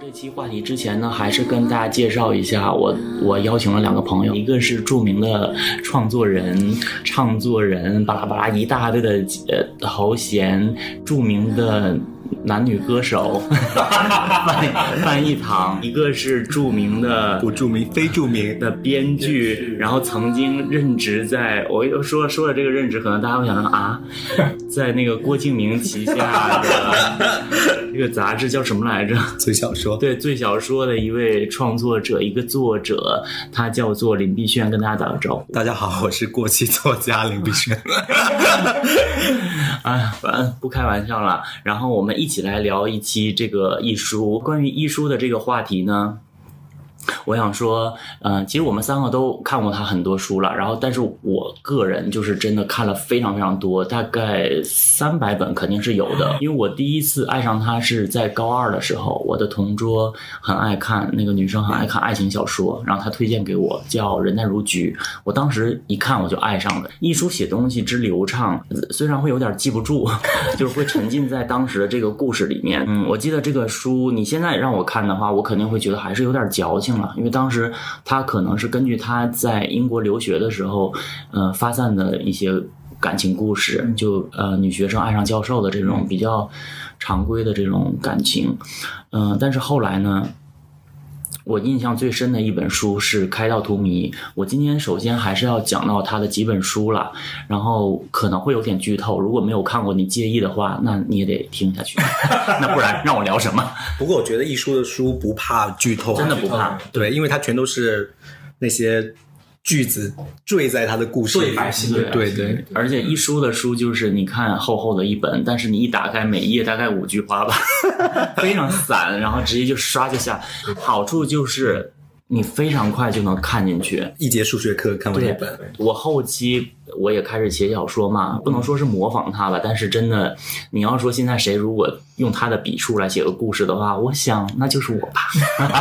这期话题之前呢，还是跟大家介绍一下我，我邀请了两个朋友，一个是著名的创作人、唱作人，巴拉巴拉一大堆的呃头衔，著名的。男女歌手范范逸堂，一个是著名的不著名、非著名的编剧，然后曾经任职在，我又说说了这个任职，可能大家会想到啊，在那个郭敬明旗下的 这个杂志叫什么来着？最小说。对，最小说的一位创作者，一个作者，他叫做林碧轩，跟大家打个招呼。大家好，我是过气作家林碧轩。哎，反正不开玩笑了。然后我们一起来聊一期这个艺书。关于艺书的这个话题呢？我想说，嗯，其实我们三个都看过他很多书了，然后，但是我个人就是真的看了非常非常多，大概三百本肯定是有的。因为我第一次爱上他是在高二的时候，我的同桌很爱看那个女生很爱看爱情小说，然后她推荐给我叫《人淡如菊》，我当时一看我就爱上了。一书写东西之流畅，虽然会有点记不住，就是会沉浸在当时的这个故事里面。嗯，我记得这个书，你现在让我看的话，我肯定会觉得还是有点矫情。了，因为当时他可能是根据他在英国留学的时候，呃，发散的一些感情故事，就呃女学生爱上教授的这种比较常规的这种感情，嗯，但是后来呢？我印象最深的一本书是《开道荼蘼》。我今天首先还是要讲到他的几本书了，然后可能会有点剧透。如果没有看过，你介意的话，那你也得听下去。那不然让我聊什么？不过我觉得一书的书不怕剧透，真的不怕。对，因为它全都是那些。句子坠在他的故事里，对对，而且一书的书就是你看厚厚的一本，但是你一打开每页大概五句话吧，非常散，然后直接就刷就下。好处就是。你非常快就能看进去，一节数学课看完一本。我后期我也开始写小说嘛，不能说是模仿他吧，但是真的，你要说现在谁如果用他的笔触来写个故事的话，我想那就是我吧。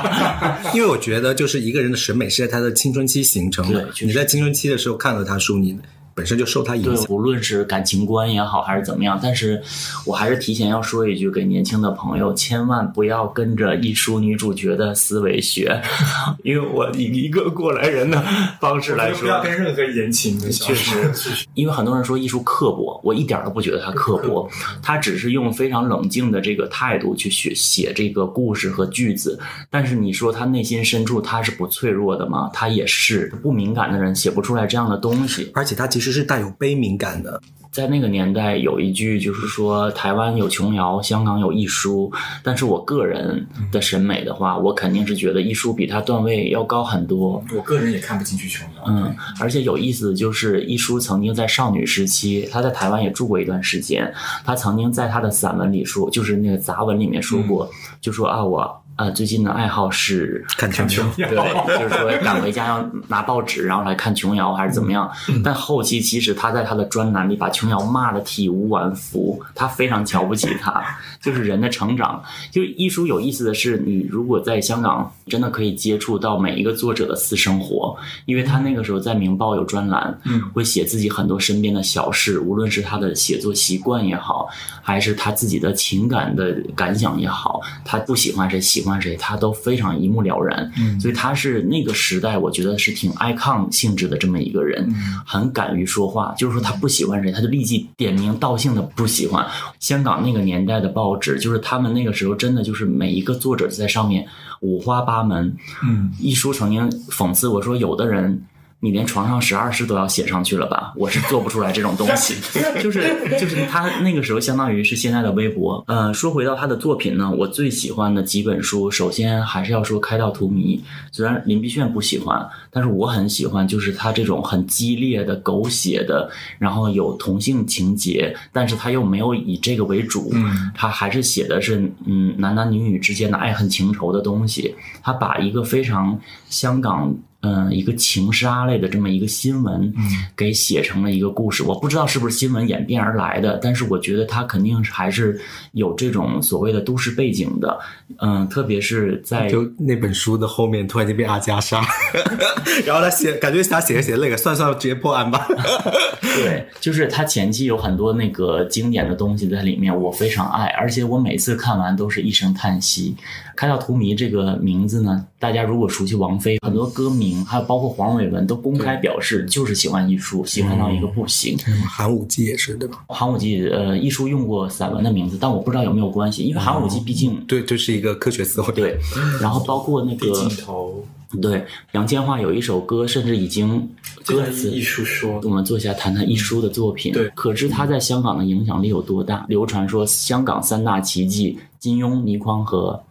因为我觉得，就是一个人的审美是在他的青春期形成的。你在青春期的时候看了他书，你。本身就受他影响，无论是感情观也好，还是怎么样，但是我还是提前要说一句，给年轻的朋友，千万不要跟着一书女主角的思维学，因为我以一个过来人的方式来说，不要跟任何言情的，确实，因为很多人说艺术刻薄，我一点都不觉得他刻薄，他只是用非常冷静的这个态度去写写这个故事和句子，但是你说他内心深处他是不脆弱的吗？他也是，不敏感的人写不出来这样的东西，而且他其实。是带有悲悯感的，在那个年代有一句就是说，台湾有琼瑶，香港有艺书。但是我个人的审美的话，我肯定是觉得艺书比他段位要高很多。我个人也看不进去琼瑶。嗯，而且有意思的就是艺书曾经在少女时期，她在台湾也住过一段时间。她曾经在她的散文里说，就是那个杂文里面说过，就说啊我。呃，最近的爱好是看琼瑶，对，就是说赶回家要拿报纸，然后来看琼瑶还是怎么样。但后期其实他在他的专栏里把琼瑶骂的体无完肤，他非常瞧不起他。就是人的成长，就艺术有意思的是，你如果在香港真的可以接触到每一个作者的私生活，因为他那个时候在《明报》有专栏，嗯，会写自己很多身边的小事，无论是他的写作习惯也好，还是他自己的情感的感想也好，他不喜欢谁喜欢。欢谁，他都非常一目了然，所以他是那个时代，我觉得是挺爱抗性质的这么一个人，很敢于说话。就是说他不喜欢谁，他就立即点名道姓的不喜欢。香港那个年代的报纸，就是他们那个时候真的就是每一个作者在上面五花八门。嗯，一书曾经讽刺我说，有的人。你连床上十二式都要写上去了吧？我是做不出来这种东西，就是就是他那个时候相当于是现在的微博。呃，说回到他的作品呢，我最喜欢的几本书，首先还是要说《开道荼蘼》，虽然林碧炫不喜欢，但是我很喜欢，就是他这种很激烈的、狗血的，然后有同性情节，但是他又没有以这个为主，他还是写的是嗯男男女女之间的爱恨情仇的东西。他把一个非常香港。嗯，一个情杀类的这么一个新闻，给写成了一个故事。我不知道是不是新闻演变而来的，但是我觉得它肯定是还是有这种所谓的都市背景的。嗯，特别是在就那本书的后面突然间被阿加杀，然后他写，感觉他写着写着那个，算算直接破案吧。对，就是他前期有很多那个经典的东西在里面，我非常爱，而且我每次看完都是一声叹息。开到荼蘼这个名字呢，大家如果熟悉王菲，很多歌名还有包括黄伟文都公开表示就是喜欢艺术，喜欢到一个不行。寒武纪也是对吧？寒武纪呃，艺术用过散文的名字，但我不知道有没有关系，因为寒武纪毕竟对，就是一个科学词汇。对，然后包括那个镜头，对杨千嬅有一首歌，甚至已经歌词艺术说，我们坐下谈谈艺术的作品。对，可知他在香港的影响力有多大？流传说香港三大奇迹：金庸、倪匡和。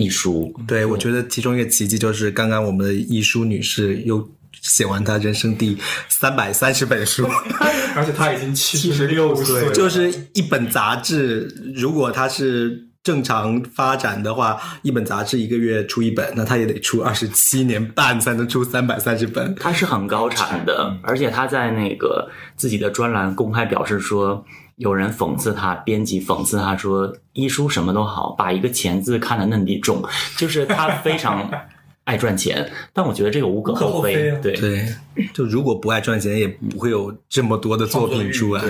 艺书，对我觉得其中一个奇迹就是刚刚我们的艺术女士又写完她人生第三百三十本书，而且她已经七十六岁，就是一本杂志，如果她是正常发展的话，一本杂志一个月出一本，那她也得出二十七年半才能出三百三十本。她是很高产的，而且她在那个自己的专栏公开表示说。有人讽刺他，编辑讽刺他说：“一书什么都好，把一个钱字看得那么重。”就是他非常 爱赚钱，但我觉得这个无可厚非。对对，就如果不爱赚钱，也不会有这么多的作品出来。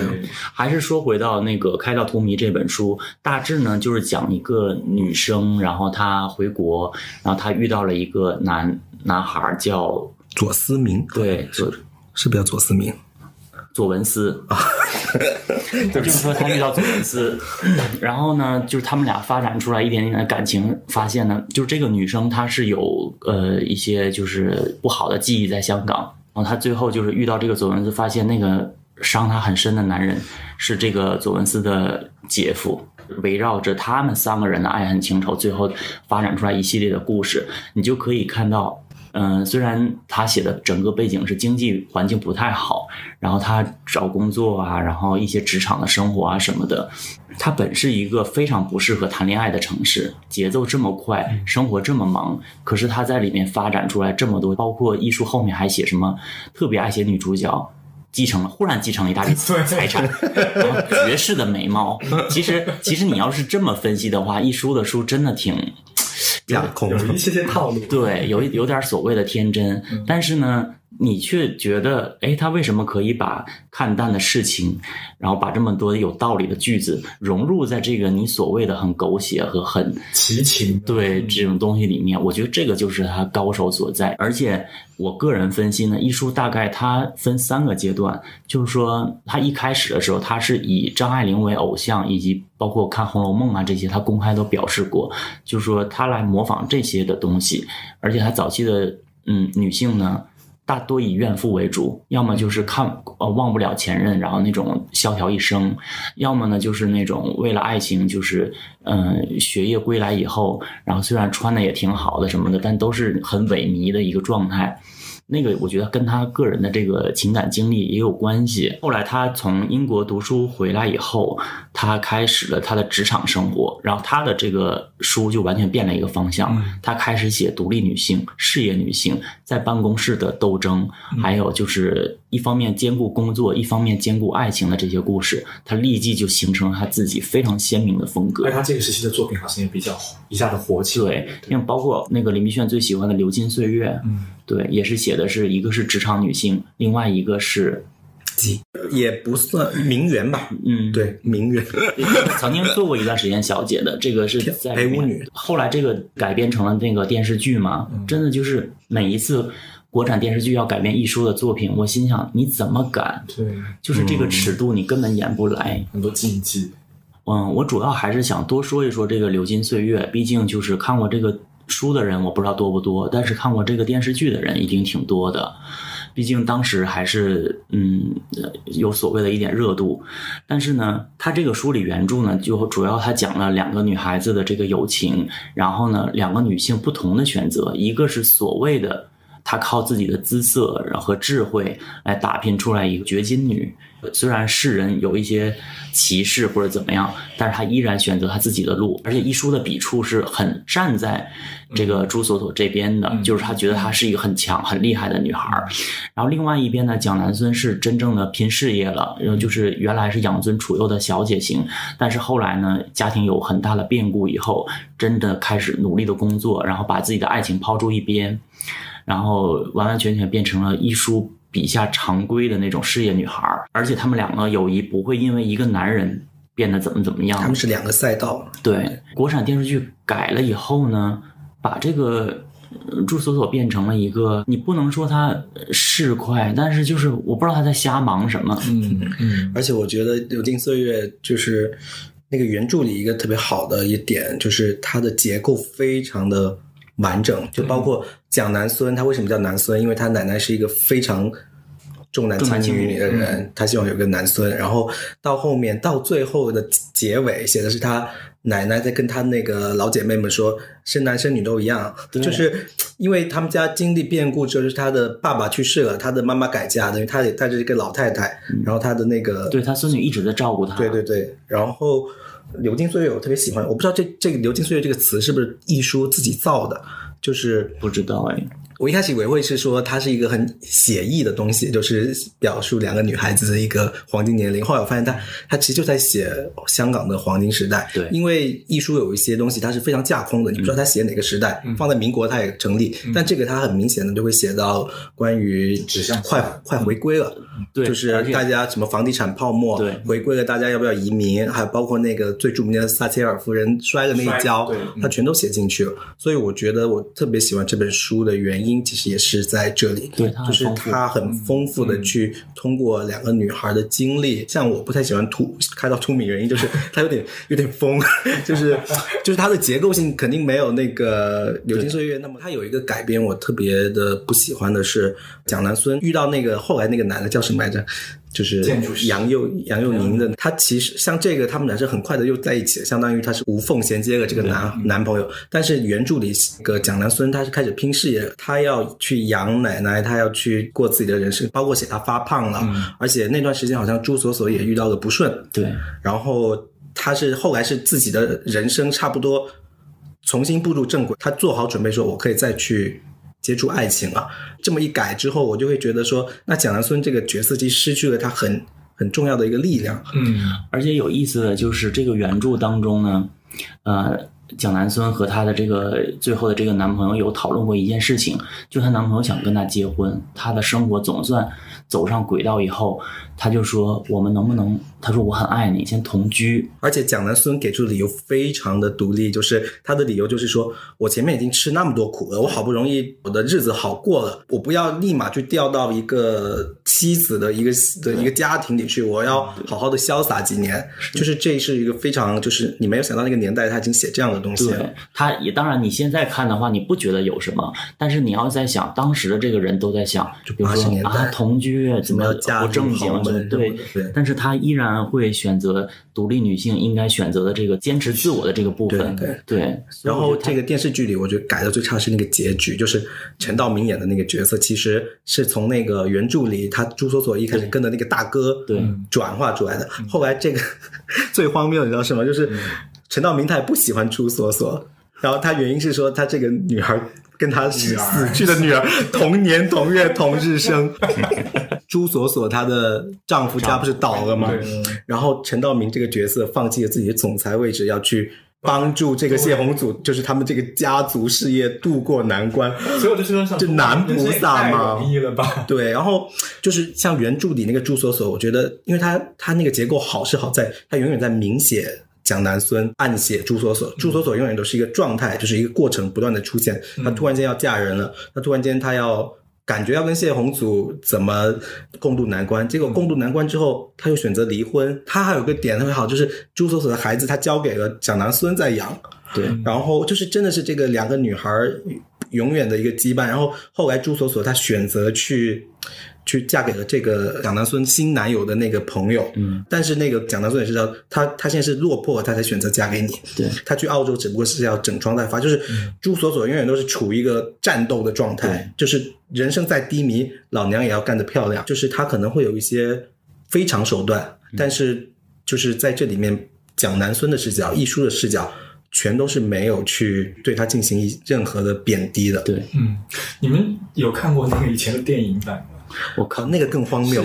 还是说回到那个《开到荼蘼》这本书，大致呢就是讲一个女生，然后她回国，然后她遇到了一个男男孩叫左思明，对，左是不是叫左思明？左文思啊，就是说他遇到左文斯，然后呢，就是他们俩发展出来一点点的感情，发现呢，就是这个女生她是有呃一些就是不好的记忆在香港，然后她最后就是遇到这个左文斯，发现那个伤她很深的男人是这个左文斯的姐夫，围绕着他们三个人的爱恨情仇，最后发展出来一系列的故事，你就可以看到。嗯，虽然他写的整个背景是经济环境不太好，然后他找工作啊，然后一些职场的生活啊什么的，他本是一个非常不适合谈恋爱的城市，节奏这么快，生活这么忙，可是他在里面发展出来这么多，包括艺术后面还写什么，特别爱写女主角继承了，忽然继承了一大笔 财产，然后绝世的美貌。其实，其实你要是这么分析的话，一书的书真的挺。有一些些套路，对，有有点所谓的天真，但是呢。你却觉得，哎，他为什么可以把看淡的事情，然后把这么多有道理的句子融入在这个你所谓的很狗血和很奇情对这种东西里面？我觉得这个就是他高手所在。而且我个人分析呢，一书大概它分三个阶段，就是说他一开始的时候，他是以张爱玲为偶像，以及包括看《红楼梦》啊这些，他公开都表示过，就是说他来模仿这些的东西。而且他早期的嗯女性呢。大多以怨妇为主，要么就是看呃忘不了前任，然后那种萧条一生；要么呢就是那种为了爱情，就是嗯学业归来以后，然后虽然穿的也挺好的什么的，但都是很萎靡的一个状态。那个我觉得跟他个人的这个情感经历也有关系。后来他从英国读书回来以后，他开始了他的职场生活，然后他的这个书就完全变了一个方向。他开始写独立女性、事业女性在办公室的斗争，还有就是一方面兼顾工作，一方面兼顾爱情的这些故事。他立即就形成了他自己非常鲜明的风格。而他这个时期的作品好像也比较一下子火起来。对，因为包括那个林碧炫最喜欢的《流金岁月》，嗯。对，也是写的是一个是职场女性，另外一个是，也不算名媛吧。嗯，对，名媛 曾经做过一段时间小姐的，这个是在陪舞女。后来这个改编成了那个电视剧嘛，真的就是每一次国产电视剧要改编一书的作品，我心想你怎么敢？对，就是这个尺度你根本演不来，很多禁忌。嗯，我主要还是想多说一说这个《流金岁月》，毕竟就是看过这个。书的人我不知道多不多，但是看过这个电视剧的人一定挺多的，毕竟当时还是嗯有所谓的一点热度。但是呢，他这个书里原著呢，就主要他讲了两个女孩子的这个友情，然后呢，两个女性不同的选择，一个是所谓的她靠自己的姿色然后和智慧来打拼出来一个绝金女，虽然世人有一些歧视或者怎么样，但是她依然选择她自己的路，而且一书的笔触是很站在这个朱锁锁这边的，就是他觉得她是一个很强、很厉害的女孩儿。然后另外一边呢，蒋南孙是真正的拼事业了，然后就是原来是养尊处优的小姐型，但是后来呢，家庭有很大的变故以后，真的开始努力的工作，然后把自己的爱情抛诸一边，然后完完全全变成了一书笔下常规的那种事业女孩儿，而且他们两个友谊不会因为一个男人变得怎么怎么样，他们是两个赛道，对，国产电视剧改了以后呢，把这个呃朱锁锁变成了一个，你不能说他是快，但是就是我不知道他在瞎忙什么。嗯嗯。而且我觉得《流金岁月》就是那个原著里一个特别好的一点，就是它的结构非常的完整，就包括蒋南孙，他为什么叫南孙？因为他奶奶是一个非常。重男轻女的人，他希望有个男孙，然后到后面到最后的结尾写的是他奶奶在跟他那个老姐妹们说，生男生女都一样，就是因为他们家经历变故之后，就是他的爸爸去世了，他的妈妈改嫁，等于他也带着一个老太太，然后他的那个对他孙女一直在照顾他。对对对，然后《流金岁月》我特别喜欢，我不知道这这个“流金岁月”这个词是不是一书自己造的，就是不知道哎，我一开始以为会是说它是一个很写意的东西，就是表述两个女孩子的一个黄金年龄。后来我发现它它其实就在写香港的黄金时代。对因为艺术有一些东西它是非常架空的，你不知道它写哪个时代，放在民国它也成立，但这个它很明显的就会写到关于指向快快回归了。对，就是大家什么房地产泡沫，对回归了，大家要不要移民，还有包括那个最著名的撒切尔夫人摔的那一跤摔对，他全都写进去了。所以我觉得我特别喜欢这本书的原因，其实也是在这里，对就是他很丰富的去通过两个女孩的经历，像我不太喜欢突开到出名原因，就是他有点有点疯，就是就是他的结构性肯定没有那个《流金岁月》那么，他有一个改编我特别的不喜欢的是蒋南孙遇到那个后来那个男的叫什么来着？就是杨佑杨佑宁的，他其实像这个，他们俩是很快的又在一起了，相当于他是无缝衔接了这个男男朋友。但是原著里这个蒋南孙他是开始拼事业，他要去养奶奶，他要去过自己的人生，包括写他发胖了，而且那段时间好像朱锁锁也遇到了不顺，对。然后他是后来是自己的人生差不多重新步入正轨，他做好准备说，我可以再去接触爱情了。这么一改之后，我就会觉得说，那蒋南孙这个角色其实失去了他很很重要的一个力量。嗯而且有意思的就是这个原著当中呢，呃，蒋南孙和她的这个最后的这个男朋友有讨论过一件事情，就她男朋友想跟她结婚，她的生活总算走上轨道以后，她就说我们能不能？她说我很爱你，先同居。而且蒋南孙给出的理由非常的独立，就是她的理由就是说，我前面已经吃那么多苦了，我好不容易我的日子好过了，我不要立马就掉到一个妻子的一个的一个家庭里去，我要好好的潇洒几年。就是这是一个非常就是你没有想到那个年代他已经写这样的东西了对。，他也当然你现在看的话，你不觉得有什么，但是你要在想当时的这个人都在想，就比如80说啊同居怎么不正经对对但是他依然会选择独立女性应该选择的这个坚持自我的这个部分，对对。然后这个个电视剧里，我觉得改的最差是那个结局，就是陈道明演的那个角色，其实是从那个原著里他朱锁锁一开始跟的那个大哥对转化出来的。后来这个 最荒谬，你知道什么？就是陈道明他也不喜欢朱锁锁，然后他原因是说他这个女孩跟他死去的女儿同年同月同日生。朱锁锁她的丈夫家不是倒了吗？对然后陈道明这个角色放弃了自己的总裁位置，要去帮助这个谢宏祖，就是他们这个家族事业渡过难关。所以我就说想这男菩萨嘛容易了吧？对，然后就是像原著里那个朱锁锁，我觉得，因为他他那个结构好是好在，他永远在明写蒋南孙，暗写朱锁锁。朱锁锁永远都是一个状态，就是一个过程不断的出现。他突然间要嫁人了，他突然间他要。感觉要跟谢宏祖怎么共度难关，结果共度难关之后，他又选择离婚。他还有个点特别好，就是朱锁锁的孩子他交给了蒋南孙在养，对然后就是真的是这个两个女孩永远的一个羁绊。然后后来朱锁锁她选择去去嫁给了这个蒋南孙新男友的那个朋友，嗯，但是那个蒋南孙也知道，他他现在是落魄了，他才选择嫁给你。对他去澳洲只不过是要整装待发，就是朱锁锁永远都是处于一个战斗的状态，就是人生再低迷，老娘也要干得漂亮。就是他可能会有一些非常手段，但是就是在这里面蒋南孙的视角、艺术的视角，全都是没有去对他进行一任何的贬低的。对嗯，你们有看过那个以前的电影版吗？我靠，那个更荒谬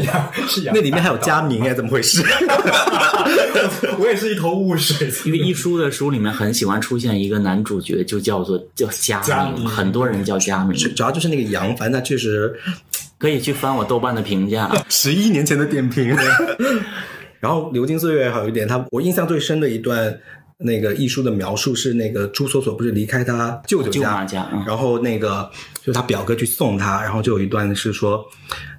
那里面还有佳明哎，怎么回事？我也是一头雾水。因为一书的书里面很喜欢出现一个男主角，就叫做叫佳明，佳明很多人叫佳明，主要就是那个杨，反正他确实可以去翻我豆瓣的评价。十一年前的点评。然后《流金岁月》还有一点，他我印象最深的一段那个艺术的描述是那个朱锁锁不是离开他舅舅舅家，妈家嗯然后那个就他表哥去送他，然后就有一段是说，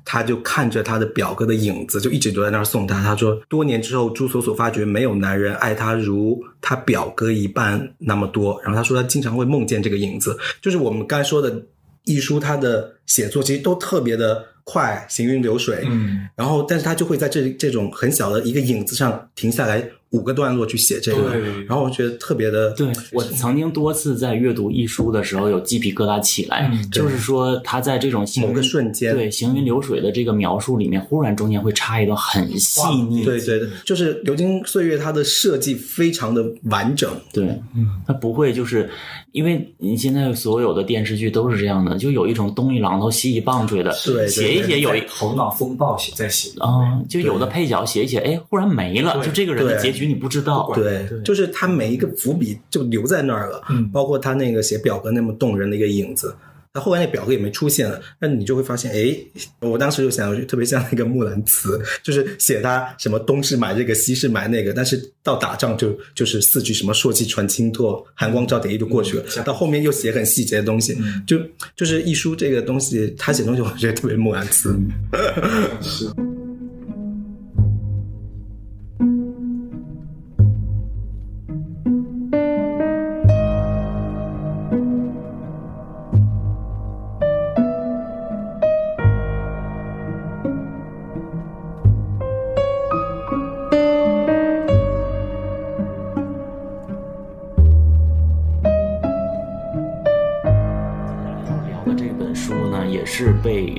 他就看着他的表哥的影子，就一直都在那儿送他。他说，多年之后，朱锁锁发觉没有男人爱他如他表哥一般那么多。然后他说，他经常会梦见这个影子，就是我们刚才说的艺术，他的写作其实都特别的快，行云流水。嗯，然后，但是他就会在这这种很小的一个影子上停下来五个段落去写这个，对。然后我觉得特别的对我曾经多次在阅读一书的时候有鸡皮疙瘩起来，嗯就是说他在这种行某个云瞬间。对行云流水的这个描述里面，忽然中间会插一段很细腻，对对对，就是《流金岁月》它的设计非常的完整，对，嗯，它不会就是因为你现在所有的电视剧都是这样的，就有一种东一榔头西一棒槌的，对对写一写有一头脑风暴写在写啊、就有的配角写一写，哎，忽然没了，就这个人的结局你不知道对，就是他每一个伏笔就留在那儿了，嗯包括他那个写表格那么动人的一个影子。他后来那表格也没出现了，那你就会发现，哎，我当时就想，特别像那个木兰辞，就是写他什么东市买这个，西市买那个，但是到打仗就就是四句什么朔气传清唾，寒光照铁衣就过去了，嗯到后面又写很细节的东西，嗯就就是一书这个东西，他写东西我觉得特别木兰辞。是。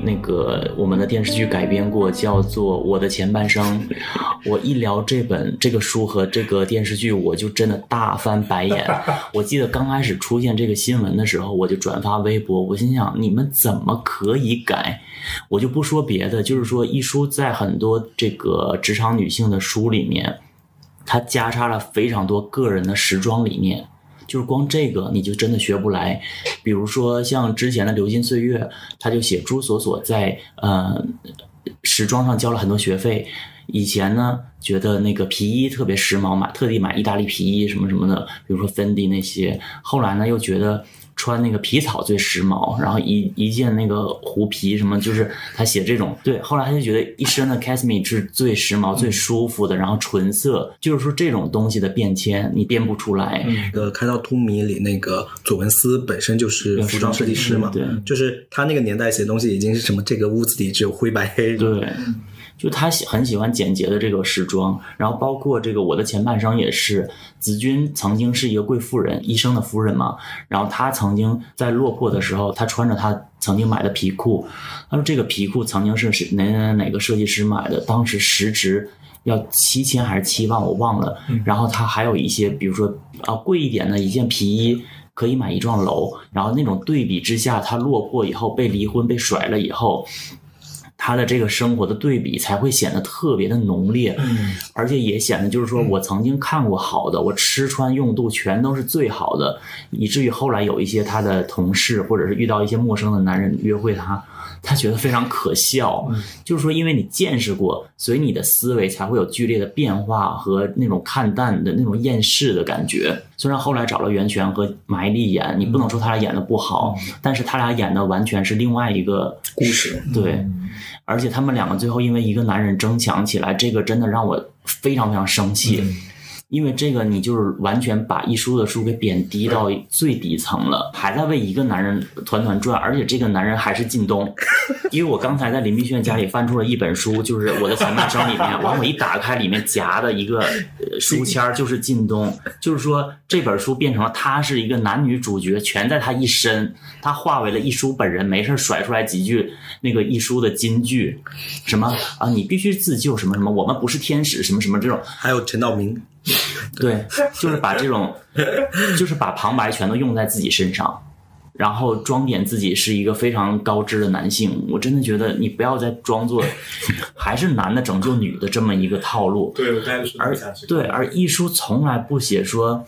那个我们的电视剧改编过，叫做《我的前半生 》。我一聊这本这个书和这个电视剧，我就真的大翻白眼。我记得刚开始出现这个新闻的时候，我就转发微博，我心想你们怎么可以改？我就不说别的，就是说一书在很多这个职场女性的书里面，它加插了非常多个人的时装理念。就是光这个你就真的学不来。比如说像之前的《流金岁月》，他就写朱锁锁在呃时装上交了很多学费。以前呢，觉得那个皮衣特别时髦，嘛特地买意大利皮衣什么什么的，比如说芬迪那些。后来呢，又觉得穿那个皮草最时髦，然后一一件那个狐皮什么，就是他写这种。对，后来他就觉得一身的 cashmere 是最时髦、最舒服的，然后纯色，就是说这种东西的变迁你编不出来。那个《开到荼蘼》里那个佐文斯本身就是服装设计师嘛，对就是他那个年代写东西已经是什么这个屋子里只有灰白黑，对，就他喜很喜欢简洁的这个时装，然后包括这个我的前半生也是，子君曾经是一个贵妇人，医生的夫人嘛，然后她曾经在落魄的时候，她穿着她曾经买的皮裤，她说这个皮裤曾经是是哪哪哪哪个设计师买的，当时时值。要七千还是七万，我忘了。然后他还有一些，比如说啊贵一点的一件皮衣，可以买一幢楼。然后那种对比之下，他落魄以后被离婚被甩了以后，他的这个生活的对比才会显得特别的浓烈，嗯。而且也显得就是说我曾经看过好的，我吃穿用度全都是最好的，以至于后来有一些他的同事或者是遇到一些陌生的男人约会他，他觉得非常可笑。就是说，因为你见识过，所以你的思维才会有剧烈的变化和那种看淡的那种厌世的感觉。虽然后来找了袁泉和马伊琍演，你不能说他俩演的不好，但是他俩演的完全是另外一个故事。对，而且他们两个最后因为一个男人争抢起来，这个真的让我非常非常生气。因为这个，你就是完全把一书的书给贬低到最底层了，还在为一个男人团团转，而且这个男人还是靳东，因为我刚才在林碧炫家里翻出了一本书，就是我的前半生里面，完我一打开，里面夹的一个呃书签儿就是靳东，就是说这本书变成了他是一个男女主角，全在他一身，他化为了一书本人，没事甩出来几句那个一书的金句，什么啊你必须自救，什么什么我们不是天使，什么什么这种，还有陈道明，对，就是把这种，就是把旁白全都用在自己身上，然后装点自己是一个非常高知的男性。我真的觉得你不要再装作 还是男的拯救女的这么一个套路。对我而，对，而一书从来不写说，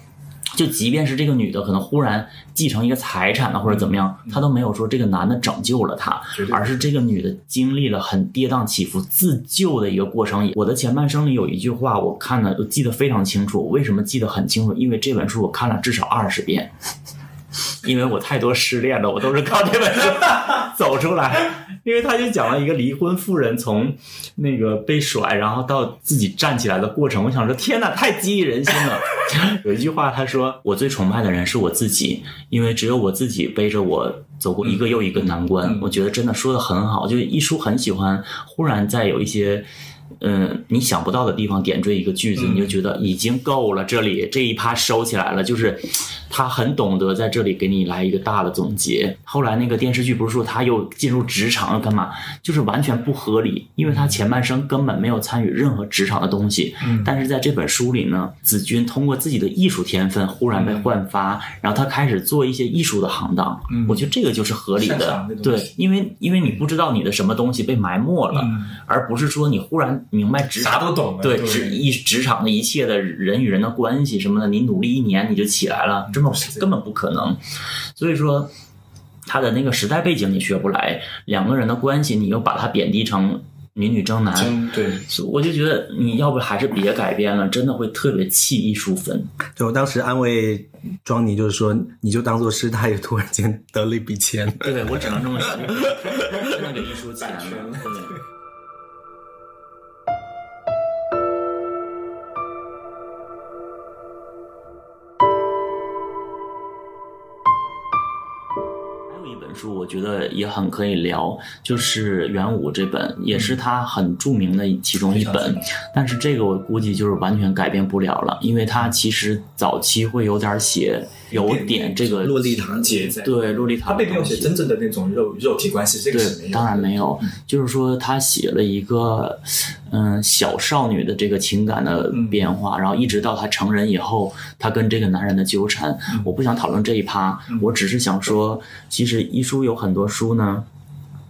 就即便是这个女的可能忽然继承一个财产了或者怎么样，她都没有说这个男的拯救了她而是这个女的经历了很跌宕起伏、自救的一个过程。我的前半生里有一句话，我看的我记得非常清楚。为什么记得很清楚？因为这本书我看了至少二十遍。因为我太多失恋了，我都是靠这本书 走出来。因为他就讲了一个离婚妇人从那个被甩，然后到自己站起来的过程。我想说，天哪，太激励人心了。有一句话，他说：“我最崇拜的人是我自己，因为只有我自己背着我走过一个又一个难关。我觉得真的说的很好，就是一书很喜欢，忽然在有一些。嗯，你想不到的地方点缀一个句子，你就觉得已经够了。这里这一趴收起来了，就是他很懂得在这里给你来一个大的总结。后来那个电视剧不是说他又进入职场了干嘛，就是完全不合理，因为他前半生根本没有参与任何职场的东西。嗯但是在这本书里呢，子君通过自己的艺术天分忽然被焕发，然后他开始做一些艺术的行当。嗯我觉得这个就是合理的的，对，因为因为你不知道你的什么东西被埋没了，嗯而不是说你忽然明白职场啥都懂了对对职一职场的一切的人与人的关系什么的，你努力一年你就起来了，这么根本不可能。所以说，他的那个时代背景你学不来，两个人的关系你又把他贬低成女女争男，对，所以我就觉得你要不还是别改编了，真的会特别气艺术分。就我当时安慰庄妮，就是说，你就当做是他也突然间得了一笔钱。对我只能这么说，真的给艺术钱了。书，我觉得也很可以聊，就是元武这本，也是他很著名的其中一本。但是这个我估计就是完全改变不了了，因为他其实早期会有点写，有点这个洛丽塔姐在，对洛丽塔他并没有写真正的那种肉肉体关系，这个是没对，有，当然没有，就是说他写了一个嗯小少女的这个情感的变化，然后一直到她成人以后，她跟这个男人的纠缠。我不想讨论这一趴，我只是想说，其实一书有很多书呢，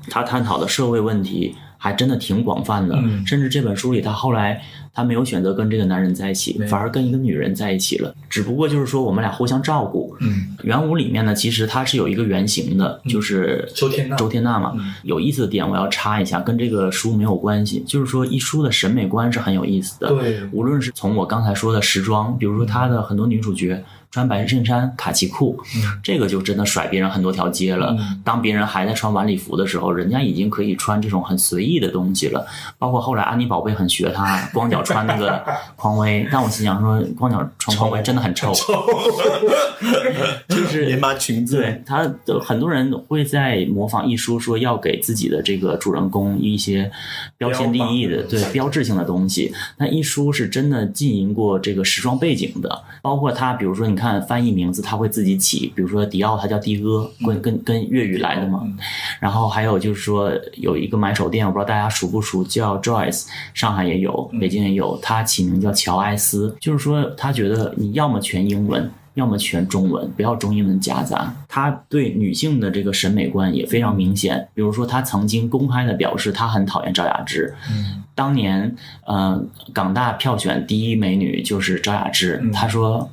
他探讨的社会问题还真的挺广泛的，嗯甚至这本书里他后来。他没有选择跟这个男人在一起反而跟一个女人在一起了。只不过就是说，我们俩互相照顾。嗯，元武里面呢，其实它是有一个原型的，就是周天娜周天娜嘛，嗯有意思的点我要插一下，跟这个书没有关系，就是说一书的审美观是很有意思的。对无论是从我刚才说的时装，比如说他的很多女主角穿白衬衫、卡其裤，嗯。这个就真的甩别人很多条街了。嗯。当别人还在穿晚礼服的时候，人家已经可以穿这种很随意的东西了。包括后来安妮宝贝很学他，光脚穿那个 匡威，但我心想说，光脚穿匡威真的很臭，就是连把裙子，对他的很多人会在模仿一书，说要给自己的这个主人公一些标新立异的、标对标志性的东西。那一书是真的经营过这个时装背景的，包括他，比如说你看翻译名字，他会自己起，比如说迪奥，他叫迪哥，跟跟跟粤语来的嘛。嗯然后还有就是说有一个买手店，我不知道大家熟不熟，叫 Joyce，上海也有，北京也有，他起名叫乔埃斯，就是说他觉得你要么全英文。要么全中文，不要中英文夹杂。他对女性的这个审美观也非常明显。比如说，他曾经公开的表示，他很讨厌赵雅芝。嗯当年，呃，港大票选第一美女就是赵雅芝。嗯他说：“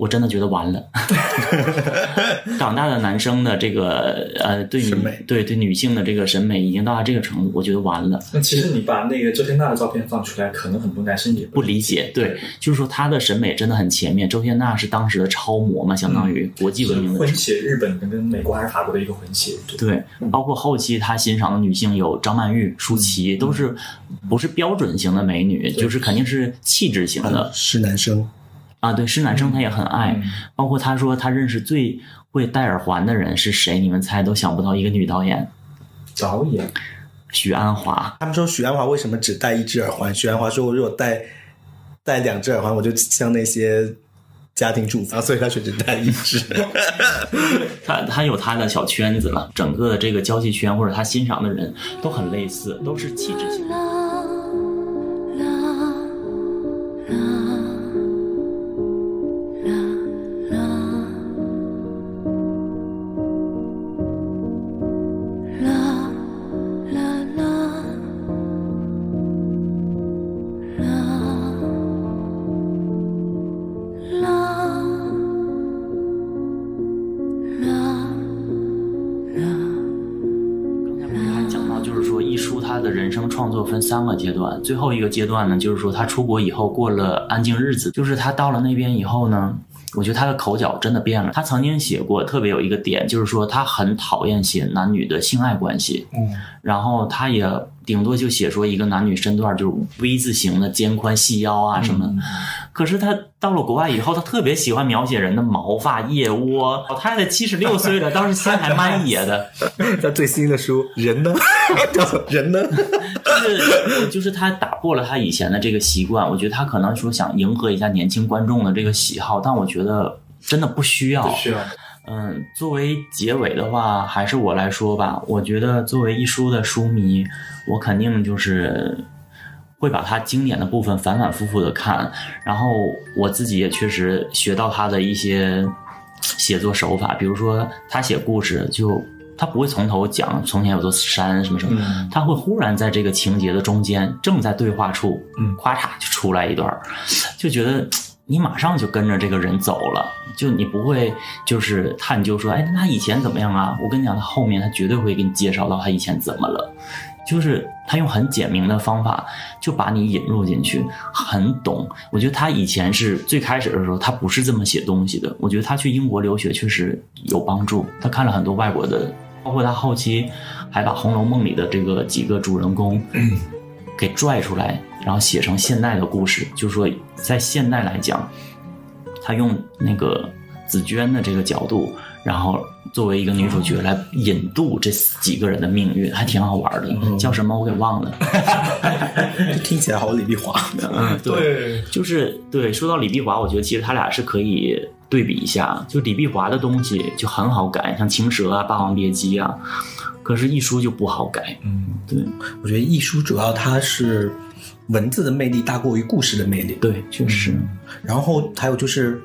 我真的觉得完了。”长大的男生的这个呃，对女对对女性的这个审美已经到达这个程度，我觉得完了。那其实你把那个周天娜的照片放出来，可能很多男生也不理解，对，就是说她的审美真的很前面。周天娜是当时的超模嘛，相当于国际闻名的混血日本跟美国还是法国的一个混血，对。对，包括后期他欣赏的女性有张曼玉、舒淇，都是不是标准型的美女，就是肯定是气质型的。是男生，啊。对，是男生他也很爱。嗯包括他说他认识最会戴耳环的人是谁？你们猜都想不到，一个女导演导演许鞍华，他们说许鞍华为什么只戴一只耳环？许鞍华说，我如果戴戴两只耳环，我就像那些家庭主妇，啊所以他选择戴一只。他他有他的小圈子了，整个的这个交际圈或者他欣赏的人都很类似，都是气质型。三个阶段，最后一个阶段呢，就是说他出国以后过了安静日子，就是他到了那边以后呢。我觉得他的口角真的变了。他曾经写过，特别有一个点，就是说他很讨厌写男女的性爱关系，嗯，然后他也顶多就写说一个男女身段就是 V 字形的肩宽细腰啊什么的。可是他到了国外以后，他特别喜欢描写人的毛发、腋窝。老太太七十六岁了，倒是心还蛮野的。他最新的书《人呢？人呢？就是就是他打破了他以前的这个习惯，我觉得他可能说想迎合一下年轻观众的这个喜好，但我觉得真的不需要。不需要。嗯，作为结尾的话，还是我来说吧。我觉得作为一书的书迷，我肯定就是会把它经典的部分反反复复的看，然后我自己也确实学到他的一些写作手法，比如说他写故事就。他不会从头讲从前有座山什么什么，嗯他会忽然在这个情节的中间，正在对话处，嗯咔嚓就出来一段儿，就觉得你马上就跟着这个人走了，就你不会就是探究说，哎，那他以前怎么样啊？我跟你讲，他后面他绝对会给你介绍到他以前怎么了，就是他用很简明的方法就把你引入进去，很懂。我觉得他以前是最开始的时候，他不是这么写东西的。我觉得他去英国留学确实有帮助，他看了很多外国的，包括他后期还把《红楼梦》里的这个几个主人公，给拽出来，然后写成现代的故事。就是说，在现代来讲，他用那个紫娟的这个角度，然后作为一个女主角来引渡这几个人的命运，还挺好玩的。叫什么我给忘了。就听起来好李碧华。嗯，对，就是对。说到李碧华，我觉得其实他俩是可以对比一下。就李碧华的东西就很好改，像《青蛇》啊、《霸王别姬》啊，可是一书就不好改。嗯，对我觉得艺书主要它是文字的魅力大过于故事的魅力，对，确实。然后还有就是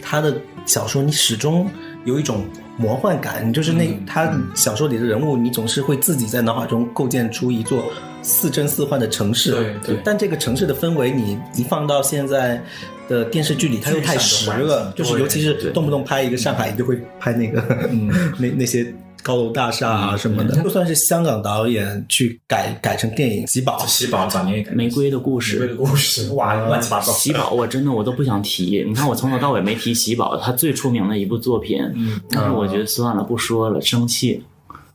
他的小说，你始终有一种魔幻感，就是那他小说里的人物，你总是会自己在脑海中构建出一座似真似幻的城市。对对但这个城市的氛围，你一放到现在的电视剧里，它又太实了，就是尤其是动不动拍一个上海，你就会拍那个嗯 那那些。高楼大厦啊什么的，就算是香港导演去改改成电影《喜宝》，喜宝早年也改玫瑰的故事，玫瑰的故事，哇，乱七八糟。喜宝，我真的我都不想提。你看，我从头到尾没提喜宝，他最出名的一部作品。嗯但是我觉得算了，不说了，生气。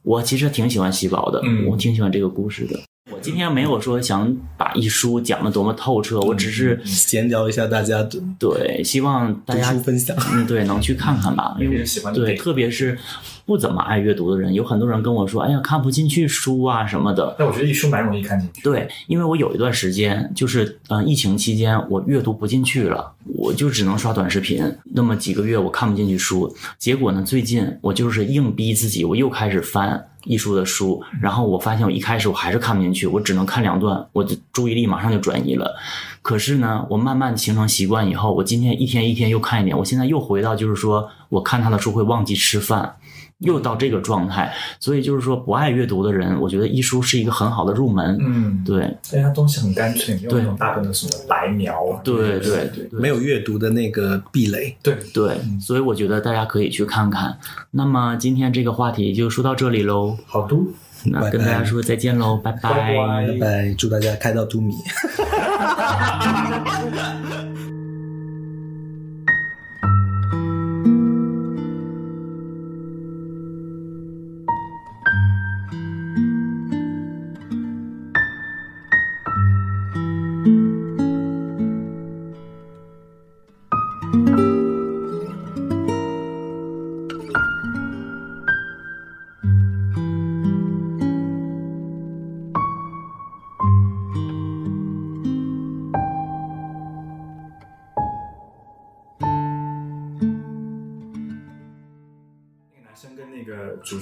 我其实挺喜欢喜宝的，嗯我挺喜欢这个故事的。我今天没有说想把一书讲的多么透彻，我只是闲聊一下大家的对希望大家分享。嗯对能去看看吧，因为喜欢对，特别是不怎么爱阅读的人，有很多人跟我说，哎呀，看不进去书啊什么的。但我觉得一书蛮容易看进去。对，因为我有一段时间就是，嗯、呃，疫情期间我阅读不进去了，我就只能刷短视频。那么几个月我看不进去书，结果呢，最近我就是硬逼自己，我又开始翻艺术的书，然后我发现我一开始我还是看不进去，我只能看两段，我的注意力马上就转移了。可是呢，我慢慢形成习惯以后，我今天一天一天又看一点，我现在又回到就是说，我看他的书会忘记吃饭。又到这个状态，所以就是说，不爱阅读的人，我觉得一书是一个很好的入门。嗯，对，而且它东西很干脆，没有对那种大段的什么白描啊。对对对没有阅读的那个壁垒。对，对，所以我觉得大家可以去看看。那么今天这个话题就说到这里喽，好读。那跟大家说再见喽，拜拜拜拜拜，祝大家开到荼蘼。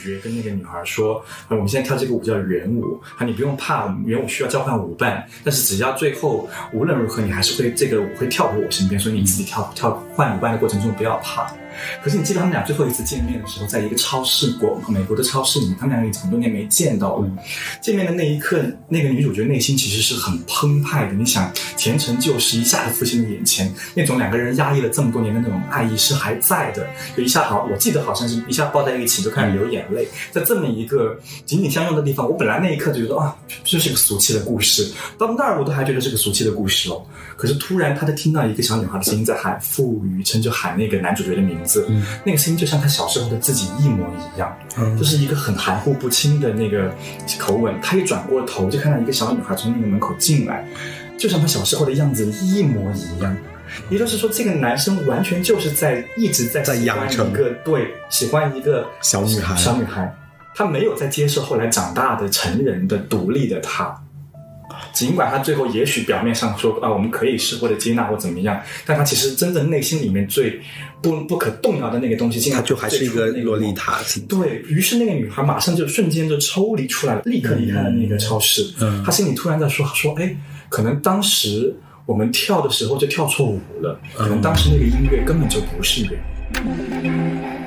角跟那个女孩说，我们现在跳这个舞叫圆舞，啊，你不用怕，圆舞需要交换舞伴，但是只要最后无论如何你还是会这个舞会跳回我身边，所以你自己跳跳换舞伴的过程中不要怕。可是你记得他们俩最后一次见面的时候，在一个超市国美国的超市里面，他们两个已经很多年没见到了。见面的那一刻，那个女主角内心其实是很澎湃的。你想，前尘旧事一下子浮现在眼前，那种两个人压抑了这么多年的那种爱意是还在的。就一下好，我记得好像是一下抱在一起就开始流眼泪，在这么一个紧紧相拥的地方，我本来那一刻就觉得啊，这是个俗气的故事，到那儿我都还觉得是个俗气的故事哦。可是突然，他就听到一个小女孩的声音在喊傅雨琛，就喊那个男主角的名字，那个声音就像他小时候的自己一模一样，就是一个很含糊不清的那个口吻。他一转过头，就看到一个小女孩从那个门口进来，就像他小时候的样子一模一样。也就是说，这个男生完全就是在一直在在喜欢养成一个对喜欢一个小女孩小女孩，他没有在接受后来长大的成人的独立的他。尽管他最后也许表面上说啊，我们可以是或者接纳或怎么样，但他其实真正内心里面最不不可动摇的那个东西，竟她然就还是一个洛丽塔。对于是，那个女孩马上就瞬间就抽离出来了，立刻离开了那个超市。嗯她心里突然在说说，哎，可能当时我们跳的时候就跳错舞了，可能当时那个音乐根本就不是人。